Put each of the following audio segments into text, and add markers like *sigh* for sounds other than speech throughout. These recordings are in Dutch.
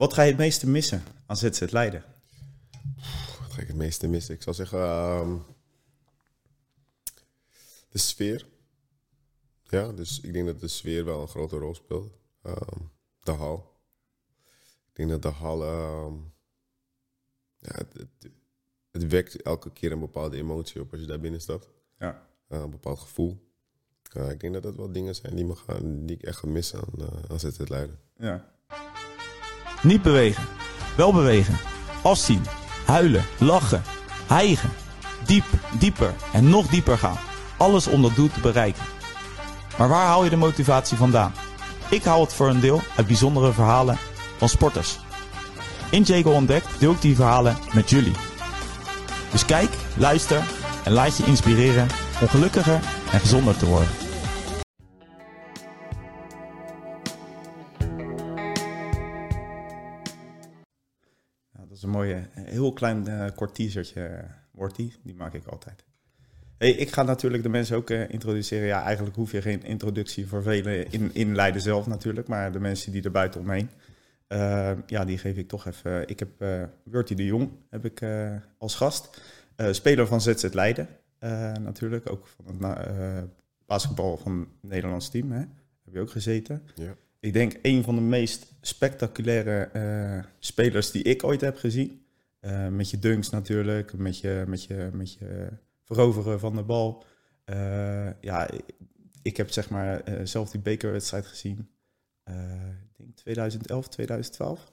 Wat ga je het meeste missen aan ZZ Leiden? Wat ga ik het meeste missen? Ik zou zeggen... ehm, de sfeer. Ja, dus ik denk dat de sfeer wel een grote rol speelt. Ehm, de hal. Ik denk dat de hal... ehm, ja, het, het, het wekt elke keer een bepaalde emotie op als je daar binnen stapt. Ja. Eh, een bepaald gevoel. Eh, ik denk dat dat wel dingen zijn die, me gaan, die ik echt ga missen aan, uh, aan ZZ Leiden. Ja. Niet bewegen. Wel bewegen. Afzien. Huilen. Lachen. Hijgen. Diep, dieper en nog dieper gaan. Alles om dat doel te bereiken. Maar waar haal je de motivatie vandaan? Ik haal het voor een deel uit bijzondere verhalen van sporters. In Jago Ontdekt deel ik die verhalen met jullie. Dus kijk, luister en laat je inspireren om gelukkiger en gezonder te worden. Een mooie, heel klein eh, kort teasertje, eh, wordt die. Die maak ik altijd. Hey, ik ga natuurlijk de mensen ook eh, introduceren. Ja, eigenlijk hoef je geen introductie voor velen in, Leiden zelf natuurlijk. Maar de mensen die er buiten omheen. Ja, die geef ik toch even. Ik heb eh Wurtie de Jong heb ik, als gast. Speler van ZZ Leiden natuurlijk. Ook van het basketbal van het Nederlands team. Hè? Heb je ook gezeten. Ja. Ik denk een van de meest spectaculaire eh, spelers die ik ooit heb gezien. Eh, met je dunks natuurlijk, met je, met je, met je veroveren van de bal. Eh, ja, ik, heb zeg maar zelf die bekerwedstrijd gezien. Ik denk 2011, 2012.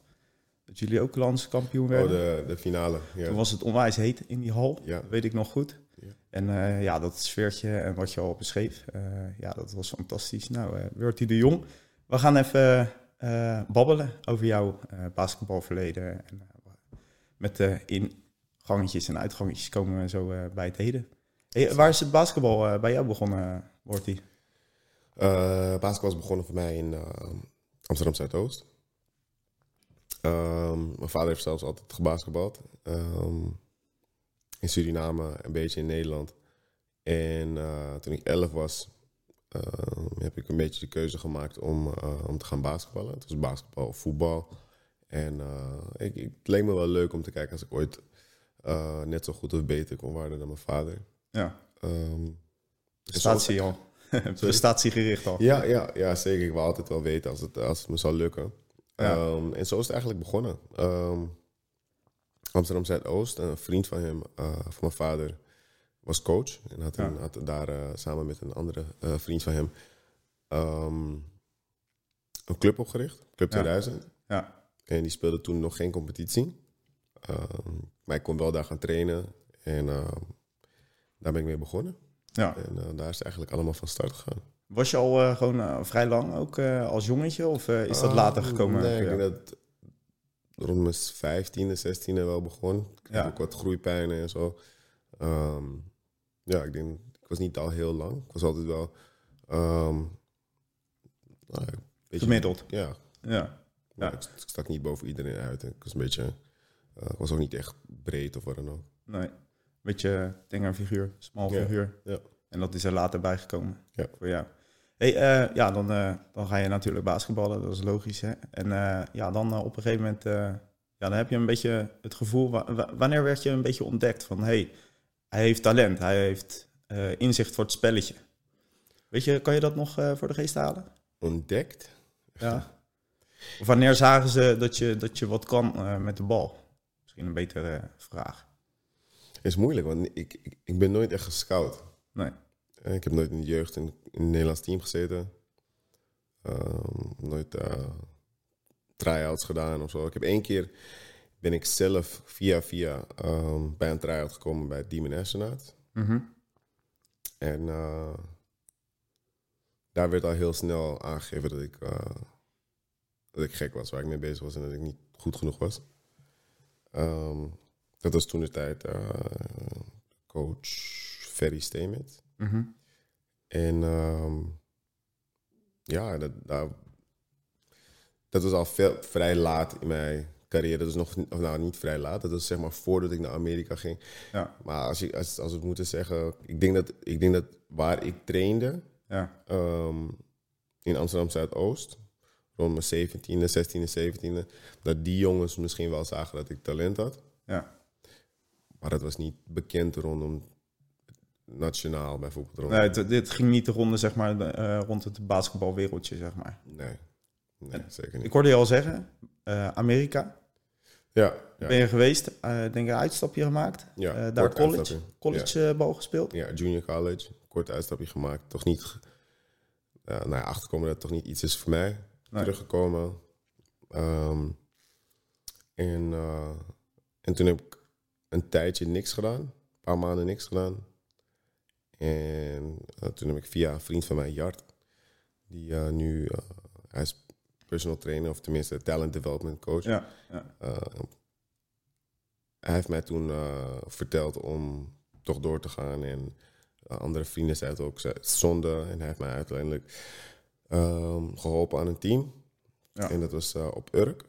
Dat jullie ook landskampioen Oh, werden. de, de finale. Ja. Toen was het onwijs heet in die hal. Ja. Dat weet ik nog goed. Ja. En ja, dat sfeertje en wat je al beschreef, ja, dat was fantastisch. Nou, eh Wurtie de Jong, we gaan even eh, babbelen over jouw eh, basketbalverleden. En, eh, met de ingangetjes en uitgangetjes komen we zo bij het heden. Waar is het basketbal bij jou begonnen? Eh, basketbal is begonnen voor mij in Amsterdam Zuidoost. Ehm, mijn vader heeft zelfs altijd gebasketbald. Ehm, in Suriname, een beetje in Nederland. En toen ik 11 was, heb ik een beetje de keuze gemaakt om, eh, om te gaan basketballen. Het was basketbal of voetbal. En eh, ik, ik- het leek me wel leuk om te kijken als ik ooit eh, net zo goed of beter kon worden dan mijn vader. Ja, Ehm, prestatie al. *laughs* Prestatiegericht al. Ja, ja, ja, zeker. Ik wil altijd wel weten als het, als het me zou lukken. Ja. Ehm, en zo is het eigenlijk begonnen. Ehm, Amsterdam Zuidoost, een vriend van hem, van mijn vader, was coach. En had, een, Ja. had daar eh, samen met een andere eh, vriend van hem ehm, een club opgericht, Club Ja. 2000. Ja, En die speelde toen nog geen competitie. Ehm, maar ik kon wel daar gaan trainen. En ehm, daar ben ik mee begonnen. ja. En eh, daar is het eigenlijk allemaal van start gegaan. Was je al gewoon vrij lang ook als jongetje of is dat Ah, later gekomen? Nee, ik denk dat rond mijn vijftiende, zestiende wel begon. Ik Ja. had ook wat groeipijnen en zo. Ja, ik denk, ik was niet al heel lang. Ik was altijd wel... nou, een beetje- Gemiddeld. Ja. Ja, Ja. Ik, ik stak niet boven iedereen uit. Ik was een beetje... eh, ik was ook niet echt breed of wat dan ook. nee. Beetje tenger figuur, smal Ja, figuur. ja. En dat is er later bijgekomen Ja. voor jou. Hey, eh, ja, dan, eh, dan ga je natuurlijk basketballen, dat is logisch. Hè? En ja, dan op een gegeven moment, ja, dan heb je een beetje het gevoel, wa- wa- wanneer werd je een beetje ontdekt van, hey, hij heeft talent, hij heeft eh, inzicht voor het spelletje. Weet je, kan je dat nog eh, voor de geest halen? Ontdekt? Ja. Of wanneer zagen ze dat je, dat je wat kan eh, met de bal? Misschien een betere vraag. is moeilijk, want ik, ik, ik ben nooit echt gescout. Nee. Ik heb nooit in de jeugd in, in het Nederlands team gezeten. Ehm, nooit try-outs gedaan of zo. Ik heb één keer ben ik zelf via via ehm, bij een try-out gekomen bij Demon Astronaut. Mhm. En eh, daar werd al heel snel aangegeven dat ik, eh, dat ik gek was, waar ik mee bezig was en dat ik niet goed genoeg was. Ehm, dat was toen de tijd eh, coach Ferry Stemet. Mhm. En ehm, ja, dat, dat was al veel, vrij laat in mijn carrière. Dat is nog, nou niet vrij laat, dat was zeg maar voordat ik naar Amerika ging. Ja, Maar als, je, als, als we het moeten zeggen, ik denk dat, ik denk dat waar ik trainde ja, ehm, in Amsterdam Zuidoost, rond mijn 17e, 16e, 17e, dat die jongens misschien wel zagen dat ik talent had. Ja. Maar dat was niet bekend rondom nationaal bijvoorbeeld. Rond. Nee, dit ging niet de ronde, zeg maar, eh, rond het basketbalwereldje, zeg maar. Nee, nee zeker niet. Ik hoorde je al zeggen, eh, Amerika. Ja, ja, Ben je geweest, eh, denk ik, een uitstapje gemaakt. ja Eh, daar college, uitstapje. college eh, bal gespeeld. Ja, junior college, kort uitstapje gemaakt. Toch niet, ja, nou ja, achterkomen dat het toch niet iets is voor mij. Nee. Teruggekomen. Ehm, en, en toen heb ik een tijdje niks gedaan. Een paar maanden niks gedaan. En toen heb ik via een vriend van mij, Jart, die nu, hij is personal trainer, of tenminste talent development coach. Ja, ja. Uh, hij heeft mij toen uh, verteld om toch door te gaan. En uh, andere vrienden zeiden ook zonde. En hij heeft mij uiteindelijk um, geholpen aan een team. Ja. En dat was op Urk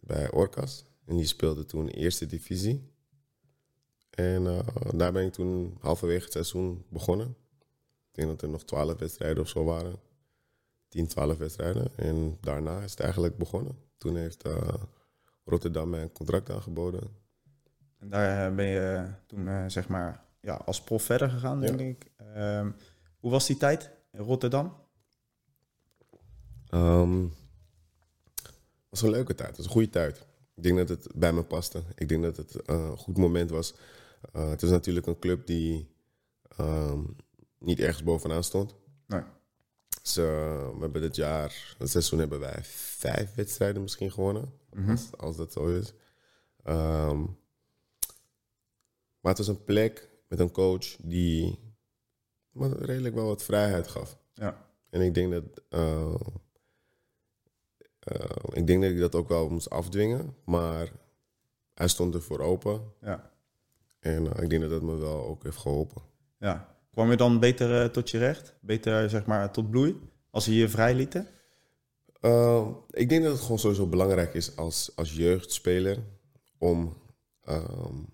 bij Orcas. En die speelde toen eerste divisie. En daar ben ik toen halverwege het seizoen begonnen. Ik denk dat er nog twaalf wedstrijden of zo waren. 10, 12 wedstrijden. En daarna is het eigenlijk begonnen. Toen heeft uh, Rotterdam mij een contract aangeboden. En daar eh, ben je toen, eh, zeg maar, ja, als prof verder gegaan, denk Ja. ik. Ehm, hoe was die tijd in Rotterdam? Um, was een leuke tijd. Het was een goede tijd. Ik denk dat het bij me paste. Ik denk dat het uh, een goed moment was. Uh, het is natuurlijk een club die um, niet ergens bovenaan stond. Nee. Dus, uh, we hebben dit jaar, het seizoen hebben wij vijf wedstrijden misschien gewonnen. Mhm. Als, als dat zo is. Um, maar het was een plek met een coach die me redelijk wel wat vrijheid gaf. Ja. En ik denk dat, uh, uh, ik denk dat ik dat ook wel moest afdwingen. Maar hij stond er voor open. Ja. En uh, ik denk dat dat me wel ook heeft geholpen. Ja. Kwam je dan beter uh, tot je recht? Beter, zeg maar, tot bloei? Als ze je vrij lieten? Uh, ik denk dat het gewoon sowieso belangrijk is als, als jeugdspeler om, um,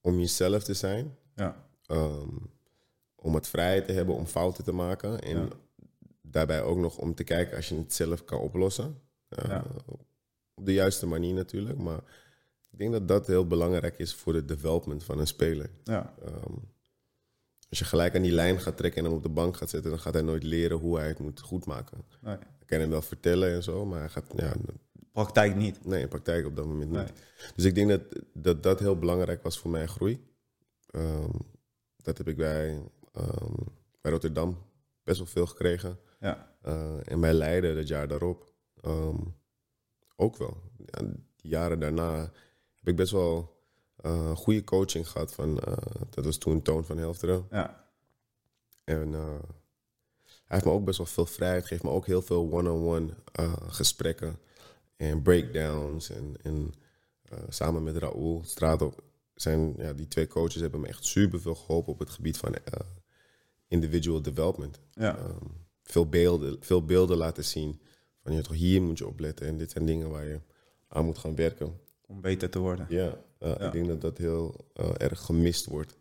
om jezelf te zijn. Ja. Um, om het vrijheid te hebben om fouten te maken. En Ja. daarbij ook nog om te kijken als je het zelf kan oplossen. Uh, Ja. Op de juiste manier natuurlijk. Maar ik denk dat dat heel belangrijk is voor het development van een speler. Ja. Um, als je gelijk aan die lijn gaat trekken en hem op de bank gaat zetten, dan gaat hij nooit leren hoe hij het moet goedmaken. Nee. Ik kan hem wel vertellen en zo, maar hij gaat, ja, Praktijk niet. nee, in praktijk op dat moment niet. Nee. Dus ik denk dat, dat dat heel belangrijk was voor mijn groei. Um, dat heb ik bij, um, bij Rotterdam best wel veel gekregen. Ja. Uh, en bij Leiden, dat jaar daarop, um, ook wel. Ja, jaren daarna heb ik best wel uh, goede coaching gehad. Van, uh, dat was toen Toon van Helfteren. Ja. En uh, hij heeft me ook best wel veel vrijheid. Geeft me ook heel veel one-on-one gesprekken. En breakdowns. En, en samen met Raoul Straatop zijn ja, die twee coaches hebben me echt super veel geholpen op het gebied van individual development. Ja. Um, veel, beelden, veel beelden laten zien. Van je toch hier moet je opletten. En dit zijn dingen waar je aan moet gaan werken. Om beter te worden. Ja, Ja. ik denk dat dat heel uh, erg gemist wordt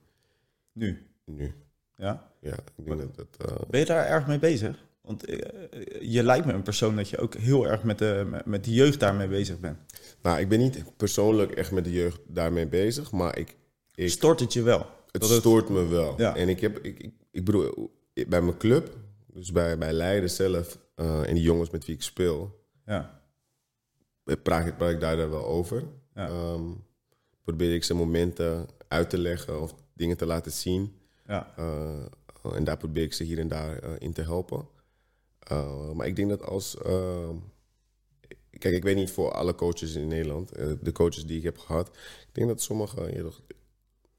Nu. nu. Ja. Ja, ik denk dat dat. uh, Ben je daar erg mee bezig? Want eh, je lijkt me een persoon dat je ook heel erg met de, met- de jeugd daarmee bezig bent. Nou, ik ben niet persoonlijk echt met de jeugd daarmee bezig, maar ik, ik, Stort het je wel? het stoort me wel. Ja. En ik heb, ik, ik, ik bedoel, bij mijn club, dus bij, bij Leiden zelf uh, en die jongens met wie ik speel, Ja. Praat ik, praat ik daar wel over. Ja. Um, probeer ik ze momenten uit te leggen of dingen te laten zien. Ja. Uh, en daar probeer ik ze hier en daar uh, in te helpen. Uh, maar ik denk dat als. Uh, kijk, ik weet niet voor alle coaches in Nederland, de coaches die ik heb gehad. Ik denk dat sommige.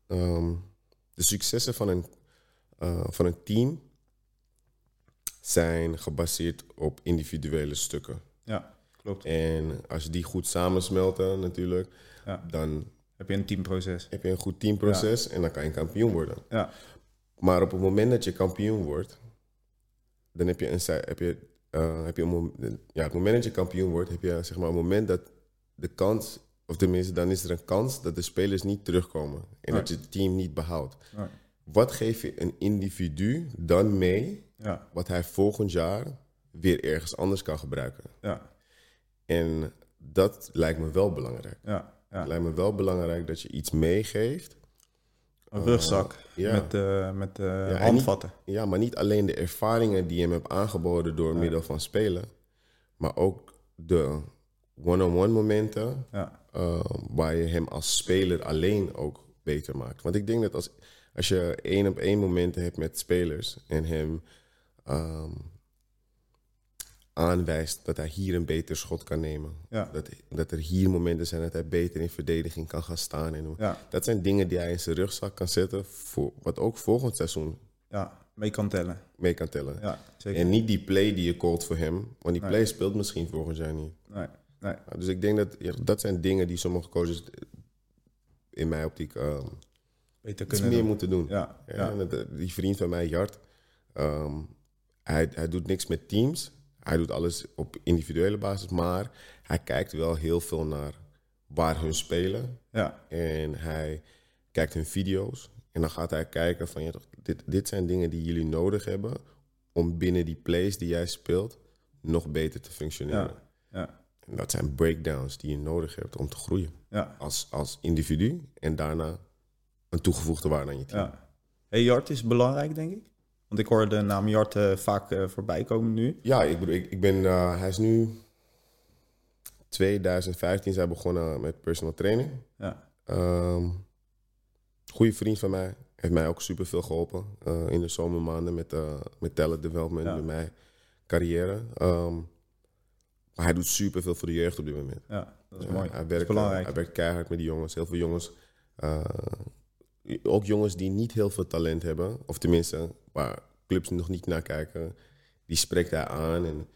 Um, de successen van een, van een team zijn gebaseerd op individuele stukken. Ja, klopt. En als die goed samensmelten, natuurlijk, Ja. dan Heb je een teamproces? heb je een goed teamproces en dan kan je kampioen worden. Ja. Maar op het moment dat je kampioen wordt, dan heb je een, heb je, uh, heb je een ja, het moment dat je kampioen wordt, heb je zeg maar een moment dat de kans, of tenminste, dan is er een kans dat de spelers niet terugkomen en Nee. dat je het team niet behoudt. Nee. Wat geef je een individu dan mee, Ja. wat hij volgend jaar weer ergens anders kan gebruiken. Ja, En dat lijkt me wel belangrijk. ja, ja. Het lijkt me wel belangrijk dat je iets meegeeft. Een rugzak ja. met, eh, met eh, niet- handvatten. Ja, maar niet alleen de ervaringen die je hem hebt aangeboden door middel van spelen, maar ook de one-on-one momenten Ja, eh, waar je hem als speler alleen ook beter maakt. Want ik denk dat als, als je één op één momenten hebt met spelers en hem ehm, aanwijst dat hij hier een beter schot kan nemen. Ja. Dat, dat er hier momenten zijn dat hij beter in verdediging kan gaan staan. En, ja, Dat zijn dingen die hij in zijn rugzak kan zetten, voor, wat ook volgend seizoen ja, mee kan tellen. mee kan tellen. Ja, zeker. En niet die play die je callt voor hem, want die Nee. play speelt misschien volgend jaar niet. Nee, nee. Dus ik denk dat dat zijn dingen die sommige coaches in mijn optiek ehm, Beter kunnen meer doen. moeten doen. Ja, Ja, ja, en dat- die vriend van mij, Jart, ehm, hij, hij doet niks met teams. Hij doet alles op individuele basis, maar hij kijkt wel heel veel naar waar hun spelen. ja, En hij kijkt hun video's. En dan gaat hij kijken van, ja, toch, dit, dit zijn dingen die jullie nodig hebben om binnen die plays die jij speelt nog beter te functioneren. ja, ja, En dat zijn breakdowns die je nodig hebt om te groeien ja, als, als individu en daarna een toegevoegde waarde aan je team. ja. Hey, Jart is belangrijk, denk ik. Want ik hoor de naam Jart vaak eh, voorbij komen nu. Ja, ik bedoel, ik, ik ben, eh, hij is nu 2015 zijn begonnen met personal training. Ja, Ehm goede vriend van mij, heeft mij ook super veel geholpen eh, in de zomermaanden met, met talent development, Ja. met mijn carrière. Ehm, maar hij doet super veel voor de jeugd op dit moment. ja, dat is mooi. Hij is werkt, belangrijk. hij werkt keihard met die jongens. Heel veel jongens. Ook jongens die niet heel veel talent hebben. Of tenminste, waar clubs nog niet naar kijken. Die spreekt hij aan en,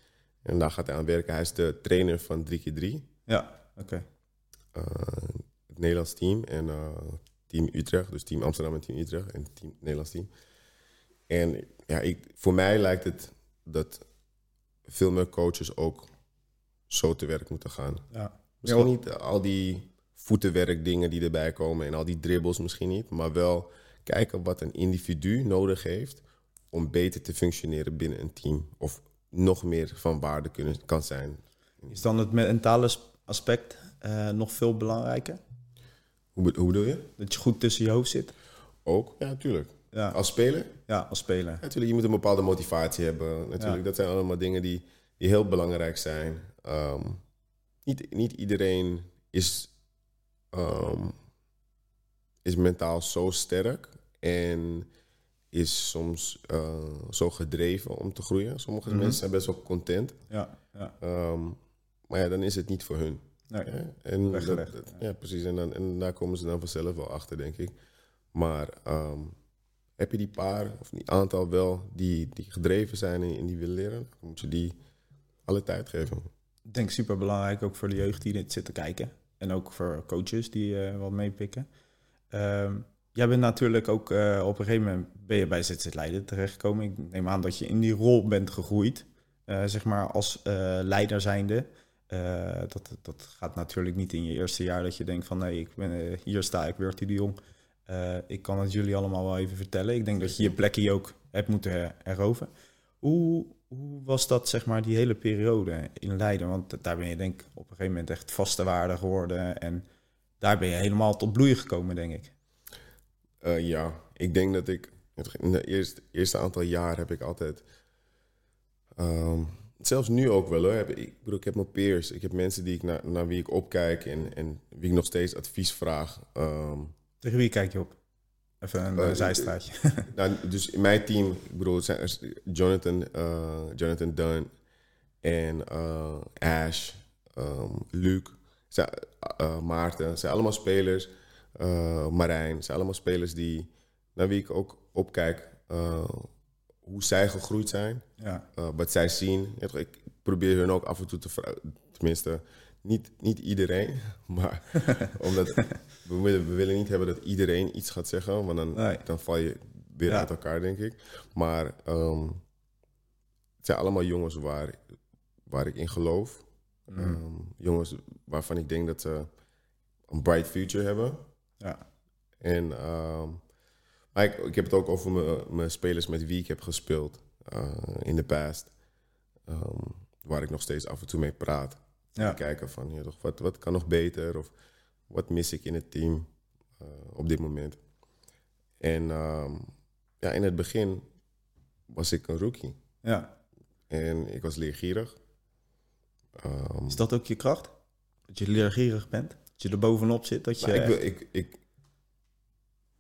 en daar gaat hij aan werken. Hij is de trainer van 3x3. Ja, oké. eh, het Nederlands team en eh, team Utrecht. Dus team Amsterdam en team Utrecht en team Nederlands team. En ja, ik, voor mij lijkt het dat veel meer coaches ook zo te werk moeten gaan. Ja, Misschien Ja. niet al die voetenwerk dingen die erbij komen en al die dribbles misschien niet, maar wel kijken wat een individu nodig heeft om beter te functioneren binnen een team of nog meer van waarde kunnen, kan zijn. Is dan het mentale sp- aspect eh, nog veel belangrijker? Hoe, hoe bedoel je? Dat je goed tussen je hoofd zit? Ook, ja, natuurlijk. Ja, Als speler, ja als speler. natuurlijk, je moet een bepaalde motivatie hebben. Natuurlijk, Ja. dat zijn allemaal dingen die, die heel belangrijk zijn. Ehm, niet, niet iedereen is, ehm, is mentaal zo sterk en is soms eh, zo gedreven om te groeien. Sommige Mhm. mensen zijn best wel content, Ja, ja. Ehm, maar ja, dan is het niet voor hun. Nee. Ja, en dat, Weggelegd, dat- ja, precies. En, dan, en daar komen ze dan vanzelf wel achter, denk ik. Maar ehm, heb je die paar, of die aantal wel, die, die gedreven zijn en, en die willen leren, dan moet je die alle tijd geven. Ik denk super belangrijk ook voor de jeugd die dit zit te kijken. En ook voor coaches die eh, wat meepikken. Ehm, jij bent natuurlijk ook eh, op een gegeven moment ben je bij ZZ Leiden terechtgekomen. Ik neem aan dat je in die rol bent gegroeid. eh, zeg maar als leider zijnde. Dat, dat gaat natuurlijk niet in je eerste jaar dat je denkt van nee, ik ben, hier sta ik, Bertie de Jong. Ik kan het jullie allemaal wel even vertellen. Ik denk dat je je plekje ook hebt moeten her- eroveren. Hoe, hoe was dat, zeg maar, die hele periode in Leiden? Want daar ben je denk ik op een gegeven moment echt vaste waarde geworden. En daar ben je helemaal tot bloei gekomen, denk ik. Eh, ja, ik denk dat ik in de eerste, eerste aantal jaar heb ik altijd, ehm, zelfs nu ook wel hoor, heb, ik, ik bedoel, ik heb mijn peers, ik heb mensen die ik naar, naar wie ik opkijk en, en wie ik nog steeds advies vraag. Ehm, Tegen wie kijk je op? Even een eh, zijstraatje. *laughs* Nou, dus in mijn team, ik bedoel, zijn Jonathan, eh, Jonathan Dunn en Ash, ehm, Luc, zijn, Maarten, zijn allemaal spelers. Marijn, zijn allemaal spelers die, naar wie ik ook opkijk, hoe zij gegroeid zijn, ja, wat zij zien. Ik probeer hun ook af en toe te vragen, tenminste, niet, niet iedereen, *laughs* maar *laughs* omdat we willen, we willen niet hebben dat iedereen iets gaat zeggen, want dan, Nee. dan val je weer Ja. uit elkaar, denk ik. Maar ehm, het zijn allemaal jongens waar, waar ik in geloof. Mm. Ehm, jongens waarvan ik denk dat ze een bright future hebben. ja, En, maar ik, ik heb het ook over mijn, spelers met wie ik heb gespeeld eh, in de past. waar ik nog steeds af en toe mee praat. Ja. En kijken van, ja, toch, wat, wat kan nog beter? Of wat mis ik in het team eh, op dit moment? En ehm, ja, in het begin was ik een rookie. ja. En ik was leergierig. Ehm, Is dat ook je kracht? Dat je leergierig bent? Dat je er bovenop zit? Dat je Nou, ik, wil, ik, ik,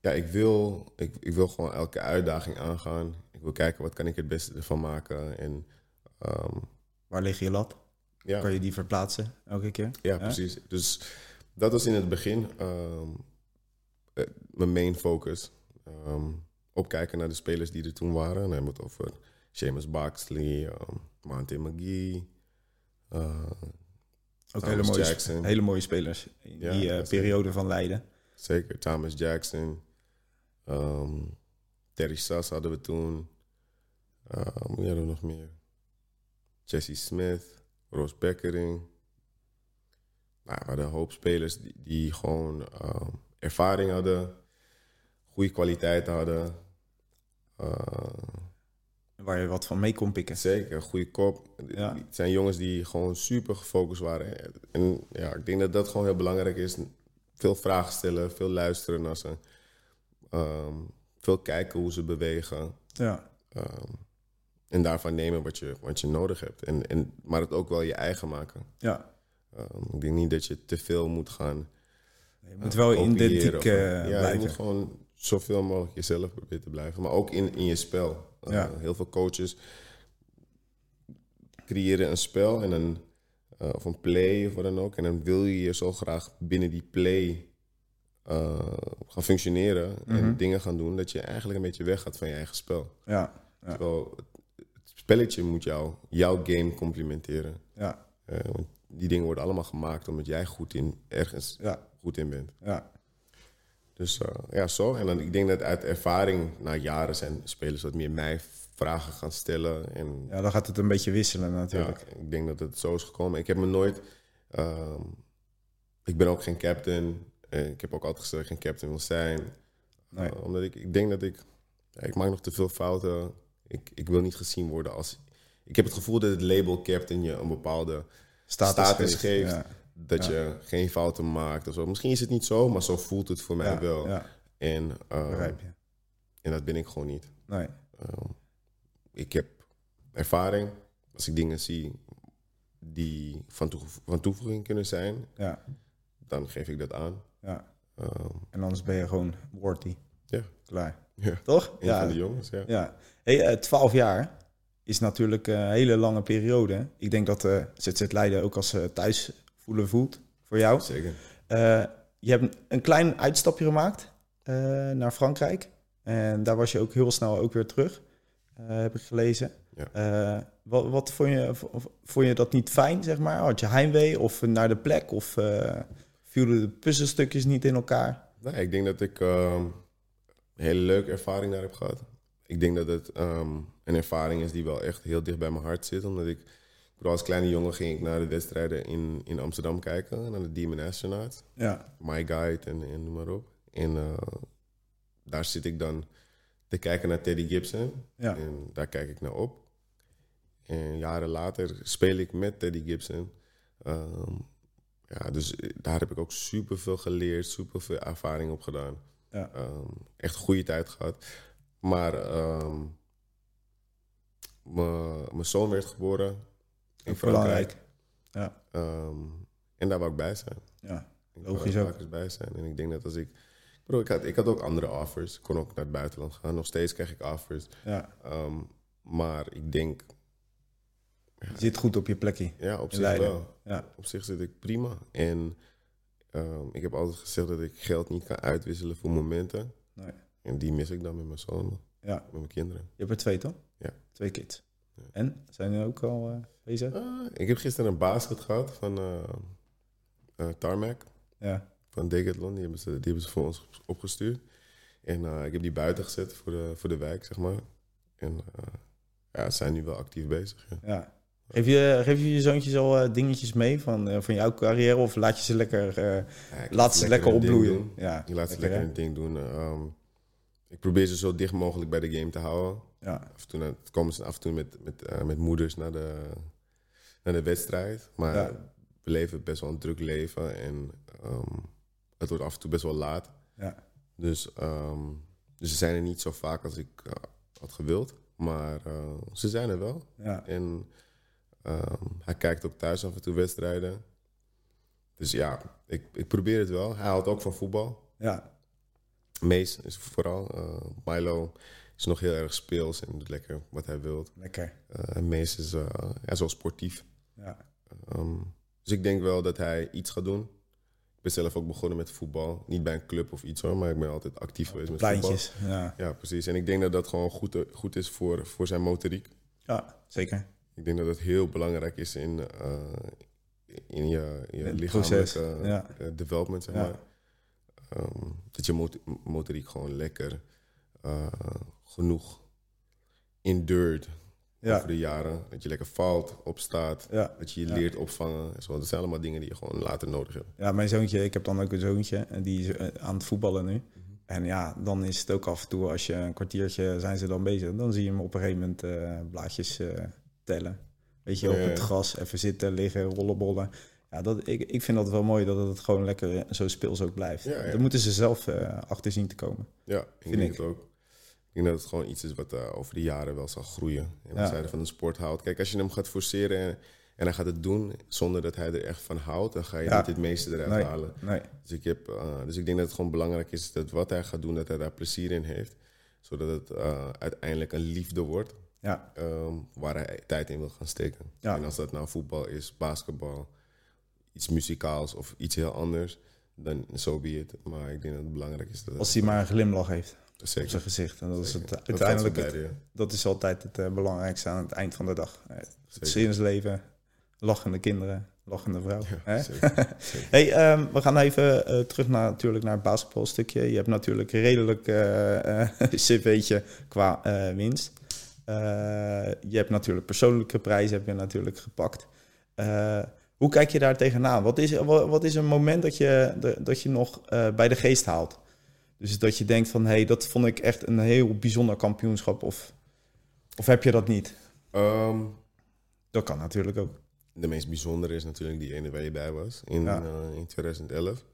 ja, ik, wil, ik, ik wil gewoon elke uitdaging aangaan. Ik wil kijken wat kan ik het beste ervan maken. En ehm, Waar ligt je lat? Ja, Kan je die verplaatsen elke keer? ja, Ja? precies. Dus dat was in het begin ehm, eh, mijn main focus. Ehm, opkijken naar de spelers die er toen waren. Dan hebben we het over Seamus Boxley, um, Monte McGee. eh, Ook hele mooie, Jackson. hele mooie spelers in Ja, die eh, periode van Leiden. Zeker, Thomas Jackson. ehm, Terry Sass hadden we toen. Ehm, wie hadden we nog meer? Jesse Smith, Roos Beckering. Nou, we hadden een hoop spelers die, die gewoon ehm, ervaring hadden, goede kwaliteit hadden. Eh, Waar je wat van mee kon pikken. zeker, een goede kop. Ja. Het zijn jongens die gewoon super gefocust waren. En ja, ik denk dat dat gewoon heel belangrijk is. Veel vragen stellen, veel luisteren naar ze. Ehm, veel kijken hoe ze bewegen. Ja, Ehm, en daarvan nemen wat je, wat je nodig hebt. En, en, maar het ook wel je eigen maken. ja. Ehm, ik denk niet dat je te veel moet gaan. Je moet wel kopiëren identiek of- eh, ja, je blijven. moet gewoon zoveel mogelijk jezelf proberen te blijven. Maar ook in, in je spel. Uh, Ja. Heel veel coaches creëren een spel en een, of een play of wat dan ook. En dan wil je je zo graag binnen die play gaan functioneren Mhm. en dingen gaan doen, dat je eigenlijk een beetje weggaat van je eigen spel. Ja, ja, Terwijl spelletje moet jou, jouw game complementeren. ja, Uh, want die dingen worden allemaal gemaakt omdat jij goed in, ergens ja, goed in bent. ja. Dus uh, ja, zo. En dan, ik denk dat uit ervaring, na jaren, zijn spelers wat meer mij vragen gaan stellen. En Ja, dan gaat het een beetje wisselen natuurlijk. ja, ik denk dat het zo is gekomen. Ik heb me nooit... ehm, ik ben ook geen captain. Eh, ik heb ook altijd gezegd dat ik geen captain wil zijn. Nee. Omdat ik, ik denk dat ik... Ja, ik maak nog te veel fouten. Ik, ik wil niet gezien worden als... Ik heb het gevoel dat het label captain je een bepaalde Status, status geeft. Ja, dat Ja. je geen fouten maakt of zo. Misschien is het niet zo, maar zo voelt het voor mij ja, wel. En, uh, je. en dat ben ik gewoon niet. Nee, Um, ik heb ervaring. Als ik dingen zie die van, toevoeging kunnen zijn, ja, dan geef ik dat aan. ja. Um, En anders ben je gewoon worthy. Ja. Klaar. ja, Toch? een ja, van de jongens, ja. Ja, hey, eh, 12 jaar is natuurlijk een hele lange periode. Ik denk dat eh ZZ Leiden ook als eh, thuis voelen voelt voor jou. Zeker. Eh, je hebt een klein uitstapje gemaakt eh, naar Frankrijk. En daar was je ook heel snel ook weer terug, eh, heb ik gelezen. Ja. Eh, wat wat vond, je, vond je dat niet fijn, zeg maar? Had je heimwee of naar de plek? Of eh vielen de puzzelstukjes niet in elkaar? Nee, ik denk dat ik um, een hele leuke ervaring daar heb gehad. Ik denk dat het um, een ervaring is die wel echt heel dicht bij mijn hart zit. Omdat ik, als kleine jongen ging ik naar de wedstrijden in, in Amsterdam kijken. Naar de Demon Astronauts. Ja, My Guide en, en noem maar op. En uh, daar zit ik dan te kijken naar Teddy Gibson. ja, En daar kijk ik naar op. En jaren later speel ik met Teddy Gibson. Um, ja, dus daar heb ik ook super veel geleerd, super veel ervaring op gedaan. Ja. Um, echt een goede tijd gehad. Maar um, mijn zoon werd geboren in Frankrijk. Ja, Um, en daar wou ik bij zijn. ja, Ik Logisch wou ook. er bij zijn. En ik denk dat als ik... Ik, bedoel, ik, had, ik had ook andere offers. Ik kon ook naar het buitenland gaan. Nog steeds krijg ik offers. ja. Maar ik denk, Je zit goed op je plekje. ja, op zich Leiden. wel. Ja, Op zich zit ik prima. En um, ik heb altijd gezegd dat ik geld niet kan uitwisselen voor momenten. nee. En die mis ik dan met mijn zoon, ja. met mijn kinderen. Je hebt er twee, toch? Ja. Twee kids. Ja. En? Zijn er ook al eh, bezig? Ah, ik heb gisteren een basket gehad van uh, uh, Tarmac, Ja. van Decathlon. Die hebben, ze, die hebben ze voor ons opgestuurd. En uh, ik heb die buiten gezet voor de, voor de wijk, zeg maar. En uh, ja, ze zijn nu wel actief bezig. Ja. ja. Geef, je, geef je je zoontjes al uh, dingetjes mee van, uh, van jouw carrière? Of laat je ze lekker, uh, Ja, laat ze lekker opbloeien? Ja, Je laat ze lekker, een ding doen. Um, ik probeer ze zo dicht mogelijk bij de game te houden. Ja, Af en toe naar- komen ze af en toe met, met, eh, met moeders naar de, naar de wedstrijd. Maar Ja. we leven best wel een druk leven. En ehm, het wordt af en toe best wel laat. ja, Dus, ehm, dus ze zijn er niet zo vaak als ik eh, had gewild. Maar eh, ze zijn er wel. ja, En ehm, hij kijkt ook thuis af en toe wedstrijden. Dus ja, ik, ik probeer het wel. Hij houdt ook van voetbal. ja, Mees is vooral. eh, Milo is nog heel erg speels en doet lekker wat hij wil. lekker. En Mees is, eh, hij is wel sportief. Ja, Ehm, dus ik denk wel dat hij iets gaat doen. Ik ben zelf ook begonnen met voetbal. Niet bij een club of iets hoor, maar ik ben altijd actief geweest met voetbal. pleintjes. Ja, Ja, precies. En ik denk dat dat gewoon goed, goed is voor, voor zijn motoriek. ja, zeker. Ik denk dat het heel belangrijk is in, eh, in je, je het lichamelijke proces, ja. eh, development, zeg maar. Ehm, dat je mot- motoriek gewoon lekker eh, genoeg endured Ja, over de jaren. Dat je lekker valt, opstaat, ja. dat je je Ja. leert opvangen. Zo. Dat zijn allemaal dingen die je gewoon later nodig hebt. Ja, mijn zoontje, ik heb dan ook een zoontje en die is aan het voetballen nu. Mhm. En ja, dan is het ook af en toe, als je een kwartiertje zijn ze dan bezig, dan zie je hem op een gegeven moment blaadjes tellen. Weet je, Ja, op ja, het ja. gras, even zitten, liggen, rollenbollen. Ja, dat, ik, ik vind dat wel mooi dat het gewoon lekker zo speels ook blijft. Ja, ja. Daar moeten ze zelf eh, achter zien te komen. Ja, ik Vind denk ik. het ook. Ik denk dat het gewoon iets is wat eh, over de jaren wel zal groeien. En Ja. als hij er van de sport houdt. Kijk, als je hem gaat forceren en, en hij gaat het doen zonder dat hij er echt van houdt, dan ga je Ja. niet het meeste eruit Nee. halen. Nee, Dus ik, heb, eh, dus ik denk dat het gewoon belangrijk is dat wat hij gaat doen, dat hij daar plezier in heeft. Zodat het uiteindelijk een liefde wordt ja, ehm, waar hij tijd in wil gaan steken. Ja. En als dat nou voetbal is, basketbal, iets muzikaals of iets heel anders, dan so be it. Maar ik denk dat het belangrijk is dat als hij maar een glimlach heeft op zeker. zijn gezicht. En dat is Zeker. het, uiteindelijk, gaat het, zo ja. dat is altijd het eh, belangrijkste aan het eind van de dag. Eh, Het Zeker. zinsleven, lachende kinderen, lachende vrouw. hè? Ja, zeker. *laughs* zeker. Hey, ehm, we gaan even eh, terug naar, natuurlijk naar het basketbalstukje. Je hebt natuurlijk een redelijk eh eh, *laughs* cv'tje qua eh, winst. Eh, je hebt natuurlijk persoonlijke prijzen heb je natuurlijk gepakt. Eh, hoe kijk je daar tegenaan? Wat is, wat, is een moment dat je, dat je nog eh, bij de geest haalt? Dus dat je denkt van, hé, hey, dat vond ik echt een heel bijzonder kampioenschap. Of, of heb je dat niet? Ehm, Dat kan natuurlijk ook. de meest bijzondere is natuurlijk die ene waar je bij was in, Ja. in 2011.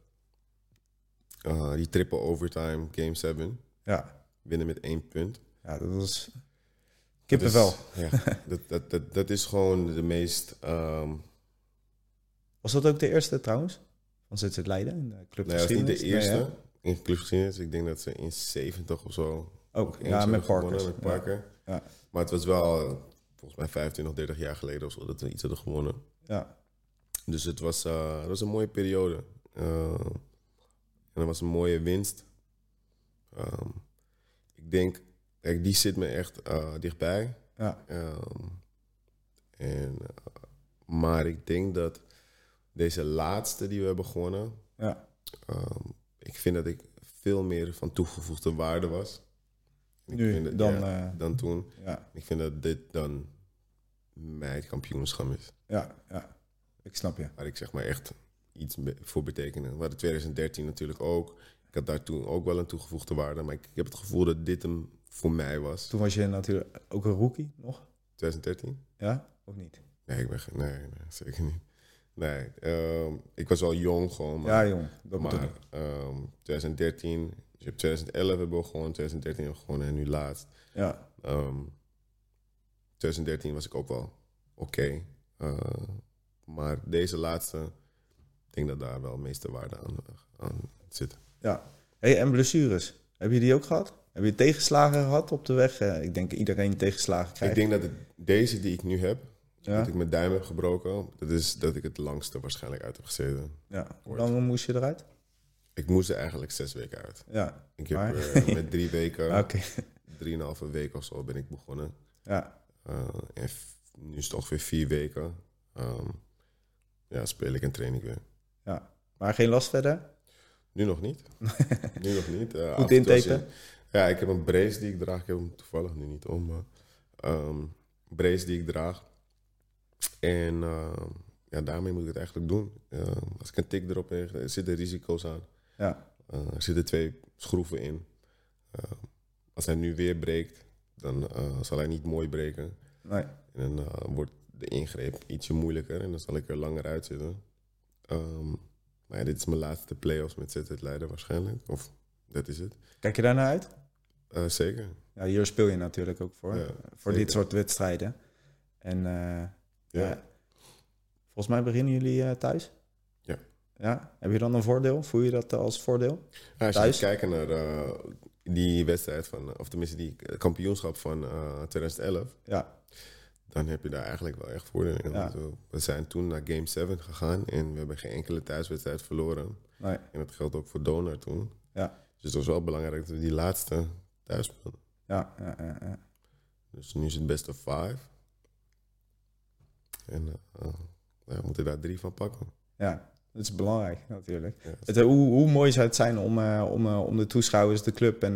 Eh, die triple overtime game 7. Ja, Winnen met één punt. ja dat was kippenvel. is- ja, dat, dat, dat, dat is gewoon de meest... ehm, Was dat ook de eerste trouwens? Van ZZ Leiden in de club nee, dat was niet de eerste Nee, in clubgeschiedenis. Ik denk dat ze in 70 of zo... ook. Ja, met Parkers. Met Parker. Ja. Maar het was wel eh, volgens mij 25, 30 jaar geleden of zo dat we iets hadden gewonnen. Ja, Dus het was, het was een mooie periode. Eh, en het was een mooie winst. Ehm, ik denk, kijk, die zit me echt eh, dichtbij. ja, Ehm, en, eh, maar ik denk dat deze laatste die we hebben gewonnen, ja, ehm, ik vind dat ik veel meer van toegevoegde waarde was. Ik Nu dat- dan, ja, eh, dan toen. ja, Ik vind dat dit dan mijn kampioenschap is. ja, ja. Ik snap je. Waar ik zeg maar echt iets voor betekenen. We hadden 2013 natuurlijk ook. Ik had daar toen ook wel een toegevoegde waarde. Maar ik, ik heb het gevoel dat dit hem voor mij was. Toen was je natuurlijk ook een rookie nog, 2013? ja? Of niet? Nee, ik ben geen, nee, nee, zeker niet. Nee, ehm, ik was al jong gewoon. Maar, Ja, jong. Dat maar ik. ehm, 2013, dus je hebt 2011 hebben we gewonnen, 2013 hebben we gewonnen en nu laatst. Ja, Ehm 2013 was ik ook wel oké. Eh, maar deze laatste, ik denk dat daar wel de meeste waarde aan, aan zit. ja. Hey, en blessures, heb je die ook gehad? Heb je tegenslagen gehad op de weg? Eh, ik denk iedereen tegenslagen krijgt. Ik denk dat het, deze die ik nu heb, Ja? dat ik mijn duim heb gebroken, dat is dat ik het langste waarschijnlijk uit heb gezeten. ja. Hoe lang moest je eruit? Ik moest er eigenlijk zes weken uit. Ja, Ik heb Maar- eh, *laughs* met drie weken, oké. drieënhalve week of zo ben ik begonnen. Ja, Eh, en nu is het ongeveer vier weken. Ehm, ja, speel ik en train ik weer. ja. Maar geen last verder? Nu nog niet. *laughs* nu nog niet. Goed intapen? Ja, ik heb een brace die ik draag. Ik heb hem toevallig nu niet om. Maar, ehm, brace die ik draag. En ehm, ja, daarmee moet ik het eigenlijk doen. Ehm, als ik een tik erop heb, er zitten risico's aan. Ja, Eh, er zitten twee schroeven in. Ehm, als hij nu weer breekt, dan eh, zal hij niet mooi breken. Nee. En dan eh, wordt de ingreep ietsje moeilijker en dan zal ik er langer uitzitten. Ehm, maar ja, dit is mijn laatste play-offs met ZZ Leiden waarschijnlijk. Of dat is het. Kijk je daar naar uit? Eh, zeker. Ja, hier speel je natuurlijk ook voor. Ja, voor dit soort wedstrijden. En eh, Ja. volgens mij beginnen jullie eh, thuis. Ja. Ja. Heb je dan een voordeel? Voel je dat als voordeel? Ja, als je Thuis? gaat kijken naar eh, die wedstrijd van, of tenminste die kampioenschap van eh 2011, Ja. dan heb je daar eigenlijk wel echt voordeel in. Ja. We zijn toen naar Game 7 gegaan en we hebben geen enkele thuiswedstrijd verloren. Nee. En dat geldt ook voor Donor toen. Ja. Dus het was wel belangrijk dat we die laatste thuis speelden. Ja, ja, ja, ja. Dus nu is het best of five. En ja, we moeten daar drie van pakken. Ja, dat is belangrijk natuurlijk. Ja, Het, eh, hoe, hoe mooi zou het zijn om, om, om de toeschouwers, de club en...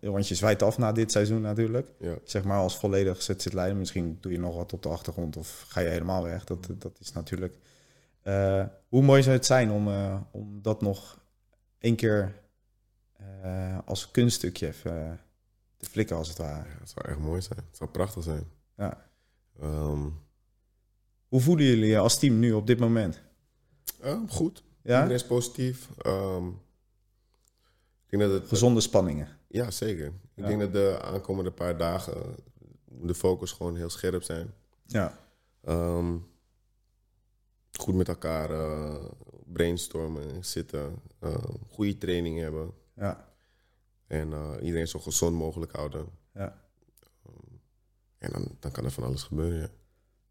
want je zwijt af na dit seizoen natuurlijk. ja. Zeg maar als volledig zit zit leiden. Misschien doe je nog wat op de achtergrond of ga je helemaal weg. Dat, dat is natuurlijk... hoe mooi zou het zijn om, om dat nog één keer eh, als kunststukje even eh, te flikken als het ware. Ja, het zou echt mooi zijn. Het zou prachtig zijn. Ja. Ehm, Hoe voelen jullie je als team nu op dit moment? eh, goed. Ja? Iedereen is positief. Ehm, ik denk dat het... Gezonde spanningen. Ja, zeker. Ik Ja. denk dat de aankomende paar dagen de focus gewoon heel scherp zijn. Ja, Ehm, goed met elkaar eh, brainstormen, zitten, eh, goede training hebben ja, en eh, iedereen zo gezond mogelijk houden. ja. En dan, dan kan er van alles gebeuren. Ja.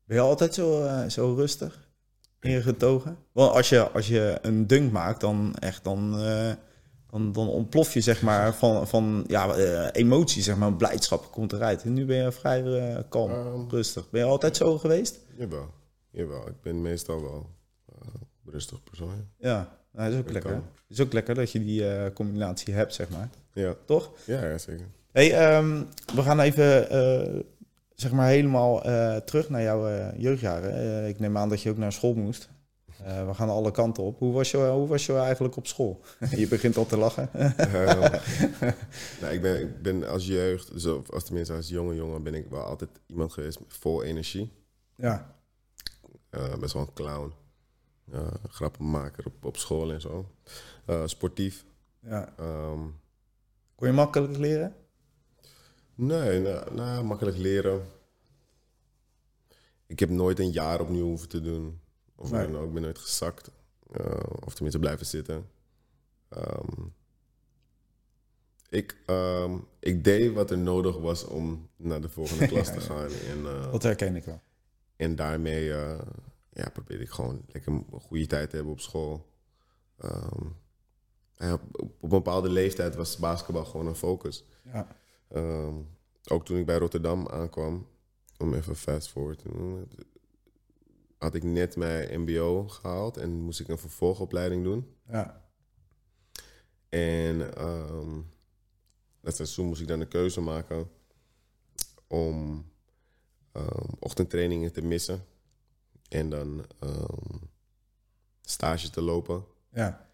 Ben je altijd zo, eh, zo rustig? Ingetogen? Want als je, als je een dunk maakt, dan echt, dan, eh, dan, dan ontplof je zeg maar van, van ja, eh, emotie, zeg maar, blijdschap komt eruit. En nu ben je vrij eh, kalm, Ehm. rustig. Ben je altijd zo geweest? Jawel, jawel. Ik ben meestal wel eh, een rustig persoon. Ja. Ja, nou, dat is ook lekker. Het is ook lekker dat je die eh, combinatie hebt, zeg maar. Ja, Toch? ja, ja, zeker. Hey, ehm, we gaan even eh, zeg maar helemaal eh, terug naar jouw jeugdjaren. Ik neem aan dat je ook naar school moest. We gaan alle kanten op. Hoe was je, hoe was je eigenlijk op school? *laughs* je begint al te lachen. *laughs* Nou, ik, ben, ik ben als jeugd, dus of als tenminste als jonge jongen, ben ik wel altijd iemand geweest vol energie. ja, best wel een clown. Uh, grappenmaker op, op school en zo. Eh, sportief. ja. Ehm, Kon je makkelijk leren? nee, nou, nou, makkelijk leren. Ik heb nooit een jaar opnieuw hoeven te doen. Of Nee. ook, ik ben nooit gezakt. Eh, of tenminste blijven zitten. Ehm, ik, ehm, ik deed wat er nodig was om naar de volgende *laughs* klas te gaan. En, eh, Dat herken ik wel. En daarmee eh, ja, probeerde ik gewoon lekker een goede tijd te hebben op school. Ehm, ja, op, op een bepaalde leeftijd was basketbal gewoon een focus. Ja, Ehm, ook toen ik bij Rotterdam aankwam, om even fast forward te doen, had ik net mijn MBO gehaald en moest ik een vervolgopleiding doen. ja, En ehm, dat seizoen moest ik dan de keuze maken om ehm, ochtendtrainingen te missen en dan ehm, stage te lopen. ja.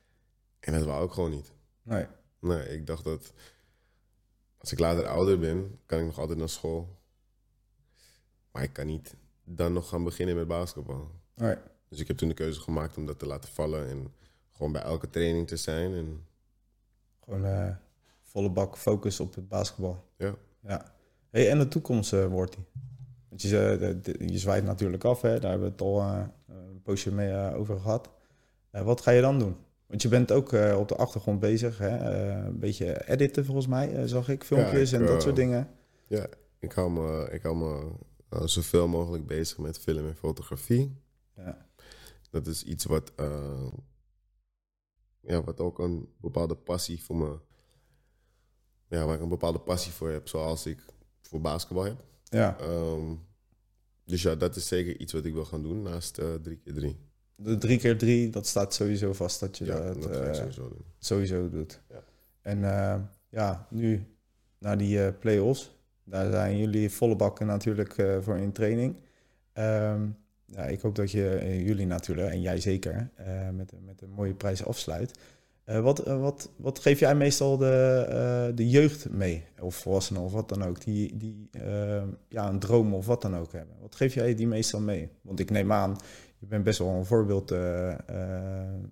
En dat wou ik gewoon niet. Nee. Nee, ik dacht dat als ik later ouder ben, kan ik nog altijd naar school. Maar ik kan niet dan nog gaan beginnen met basketbal. nee. Dus ik heb toen de keuze gemaakt om dat te laten vallen en gewoon bij elke training te zijn. En Gewoon eh, volle bak focus op het basketbal. ja, Ja. Hey, en de toekomst eh, wordt die. Je, de- je zwaait natuurlijk af, hè? daar hebben we het al eh, een poosje mee eh, over gehad. Eh, wat ga je dan doen? Want je bent ook eh, op de achtergrond bezig, hè? Eh, een beetje editen volgens mij, eh, zag ik, filmpjes ik, en dat eh, soort dingen. ja ik hou me, ik hou me eh, zoveel mogelijk bezig met film en fotografie. Ja. Dat is iets wat, eh, ja, wat ook een bepaalde passie voor me... Ja, waar ik een bepaalde passie voor heb, zoals ik voor basketbal heb. ja, Ehm, dus ja, dat is zeker iets wat ik wil gaan doen naast eh 3x3. de 3 keer 3 dat staat sowieso vast dat je Ja, dat, eh, sowieso doen. sowieso doet. Ja. En eh, ja, nu naar die play-offs. Daar zijn jullie volle bakken natuurlijk voor in training. Ehm, ja, ik hoop dat je, jullie natuurlijk, en jij zeker, met, met een mooie prijs afsluit. Eh, wat, eh, wat, wat geef jij meestal de, eh, de jeugd mee? Of volwassenen of wat dan ook, die, die ja, een droom of wat dan ook hebben. Wat geef jij die meestal mee? Want ik neem aan, je bent best wel een voorbeeld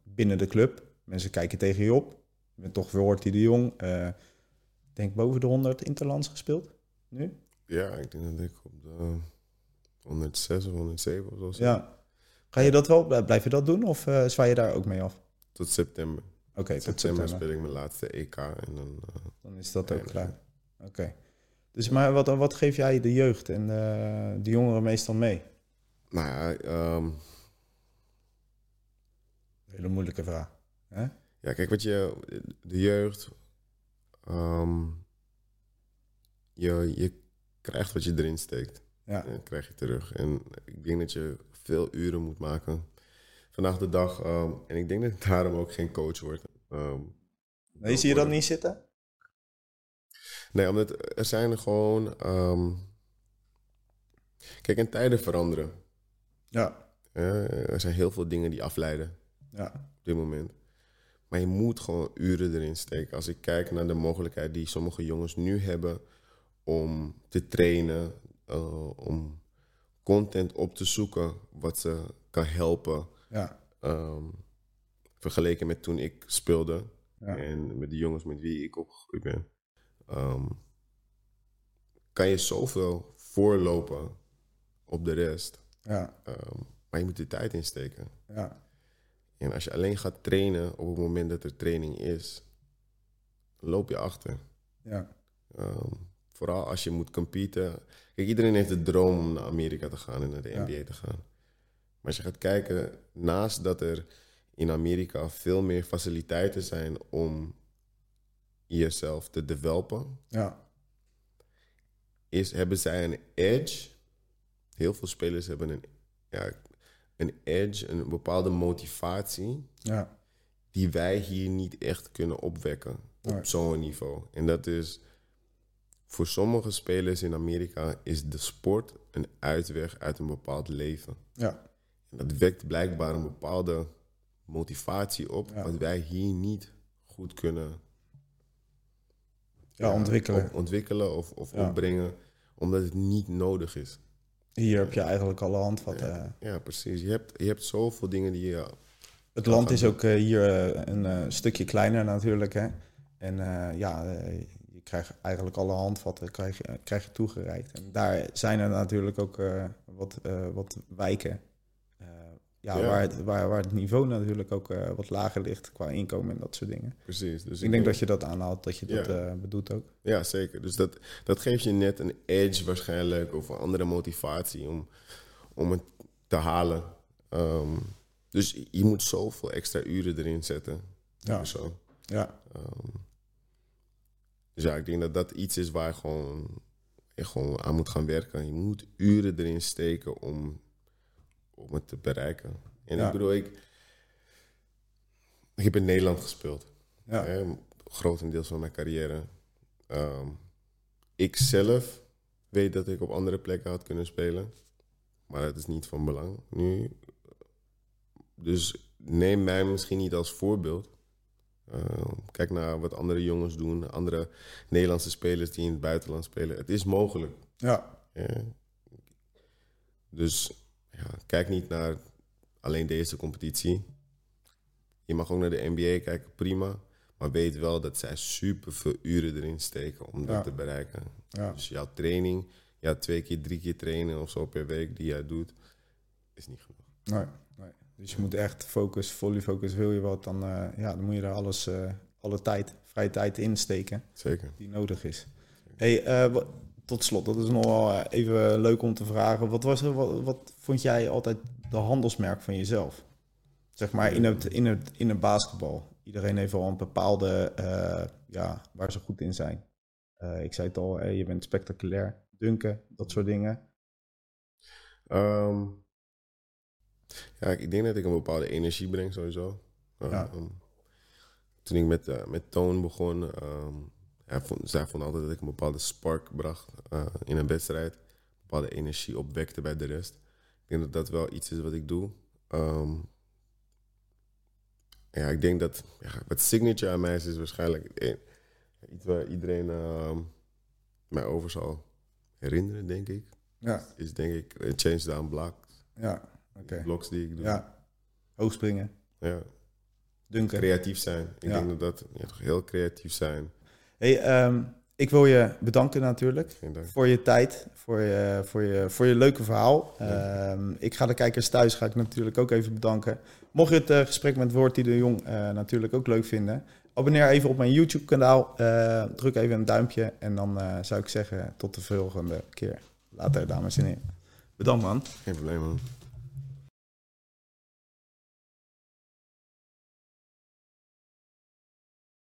binnen de club. Mensen kijken tegen je op. Je bent toch Worty de Jong. ik denk boven de 100 interlands gespeeld nu. Ja, ik denk dat ik op de 106 of 107 of zo. Ja. Ga je dat wel, blijf je dat doen of zwaai je daar ook mee af? Tot september. Oké, tot september speel ik mijn laatste EK. En dan, eh, Dan is dat ook klaar. Oké. Dus maar wat, wat geef jij de jeugd en eh, de jongeren meestal mee? nou ja, ehm, Hele moeilijke vraag. Hè? ja, kijk wat je, de jeugd, ehm, je, je krijgt wat je erin steekt. Ja, En dat krijg je terug. En ik denk dat je veel uren moet maken. Vandaag de dag. ehm, en ik denk dat ik *laughs* daarom ook geen coach word. Ehm, nee, zie je dat niet zitten? Nee, omdat er zijn gewoon. ehm, kijk, en tijden veranderen. Ja, er zijn heel veel dingen die afleiden ja, op dit moment. Maar je moet gewoon uren erin steken. Als ik kijk naar de mogelijkheid die sommige jongens nu hebben om te trainen, eh, om content op te zoeken wat ze kan helpen. Ja, ehm, vergeleken met toen ik speelde ja, en met de jongens met wie ik opgegroeid ben, ehm, kan je zoveel voorlopen op de rest. ja, Ehm, maar je moet de tijd insteken. ja, En als je alleen gaat trainen op het moment dat er training is, loop je achter. ja, vooral als je moet competen. Kijk, iedereen heeft de droom om naar Amerika te gaan en naar de. NBA te gaan. Maar als je gaat kijken, naast dat er in Amerika veel meer faciliteiten zijn om jezelf te developen, ja, is, hebben zij een edge. Heel veel spelers hebben een, ja, een edge, een bepaalde motivatie, ja, die wij hier niet echt kunnen opwekken op zo'n niveau. En dat is voor sommige spelers in Amerika is de sport een uitweg uit een bepaald leven. ja, En dat wekt blijkbaar een bepaalde motivatie op, Ja. wat wij hier niet goed kunnen ja, ontwikkelen. op- ontwikkelen of, of opbrengen, omdat het niet nodig is. Hier heb je eigenlijk alle handvatten. Ja, precies. Je hebt, je hebt zoveel dingen die je. Het land is ook eh, hier eh, een eh, stukje kleiner natuurlijk. Hè? En eh, ja, eh, je krijgt eigenlijk alle handvatten krijg krijg je toegereikt. En daar zijn er natuurlijk ook eh, wat, eh, wat wijken. Ja, Ja. Waar, het, waar, waar het niveau natuurlijk ook eh, wat lager ligt qua inkomen en dat soort dingen. Precies. Dus ik denk dat je dat aanhaalt, dat je dat eh, bedoelt ook. Ja, zeker. Dus dat, dat geeft je net een edge waarschijnlijk of een andere motivatie om, om het te halen. Ehm, dus je moet zoveel extra uren erin zetten. Ja. Zo. Ja, Ehm, dus ja, ik denk dat dat iets is waar je gewoon, je gewoon aan moet gaan werken. Je moet uren erin steken om, om het te bereiken. En Ja. ik bedoel, ik, ik heb in Nederland gespeeld. ja, Hè, grotendeels van mijn carrière. Ehm, ik zelf weet dat ik op andere plekken had kunnen spelen. Maar dat is niet van belang nu. Dus neem mij misschien niet als voorbeeld. Ehm, kijk naar wat andere jongens doen. Andere Nederlandse spelers die in het buitenland spelen. Het is mogelijk. ja, hè. Dus ja, kijk niet naar alleen deze competitie. Je mag ook naar de NBA kijken, prima. Maar weet wel dat zij super veel uren erin steken om dat Ja. te bereiken. ja, Dus jouw training, ja, twee keer, drie keer trainen of zo per week die jij doet, is niet genoeg. nee, nee. Dus je moet echt focus, volley focus, wil je wat, dan, eh, ja, dan moet je daar alles, eh, alle tijd, vrije tijd in steken. Zeker. die nodig is. Hey, eh, tot slot, dat is nog wel eh, even leuk om te vragen. Wat, was er, wat, wat vond jij altijd de handelsmerk van jezelf? Zeg maar in het, in het, in het basketbal. Iedereen heeft wel een bepaalde, eh, ja, waar ze goed in zijn. Eh, ik zei het al, je bent spectaculair, dunken, dat soort dingen. Ehm, ja, ik denk dat ik een bepaalde energie breng sowieso. Ehm, Ja. Toen ik met, met Toon begon, ehm, hij vond, zij vond altijd dat ik een bepaalde spark bracht eh, in een wedstrijd. Een bepaalde energie opwekte bij de rest. Ik denk dat dat wel iets is wat ik doe. Ehm, Ja, ik denk dat ja, wat signature aan mij is, is waarschijnlijk eh, iets waar iedereen ehm, mij over zal herinneren, denk ik. Ja, Is denk ik eh, Change Down Block. ja, oké. Blocks die ik doe. Ja. Hoogspringen, Ja. dunken. Creatief zijn. Ik Ja. denk dat dat ja, toch heel creatief zijn. Hey, ehm, ik wil je bedanken natuurlijk voor je tijd, voor je, voor je, voor je leuke verhaal. Ja. Ehm, ik ga de kijkers thuis ga ik natuurlijk ook even bedanken. Mocht je het eh, gesprek met Worty de Jong eh, natuurlijk ook leuk vinden, abonneer even op mijn YouTube kanaal. Eh, druk even een duimpje en dan zou ik zeggen tot de volgende keer. Later dames en heren. Bedankt man. Geen probleem, man.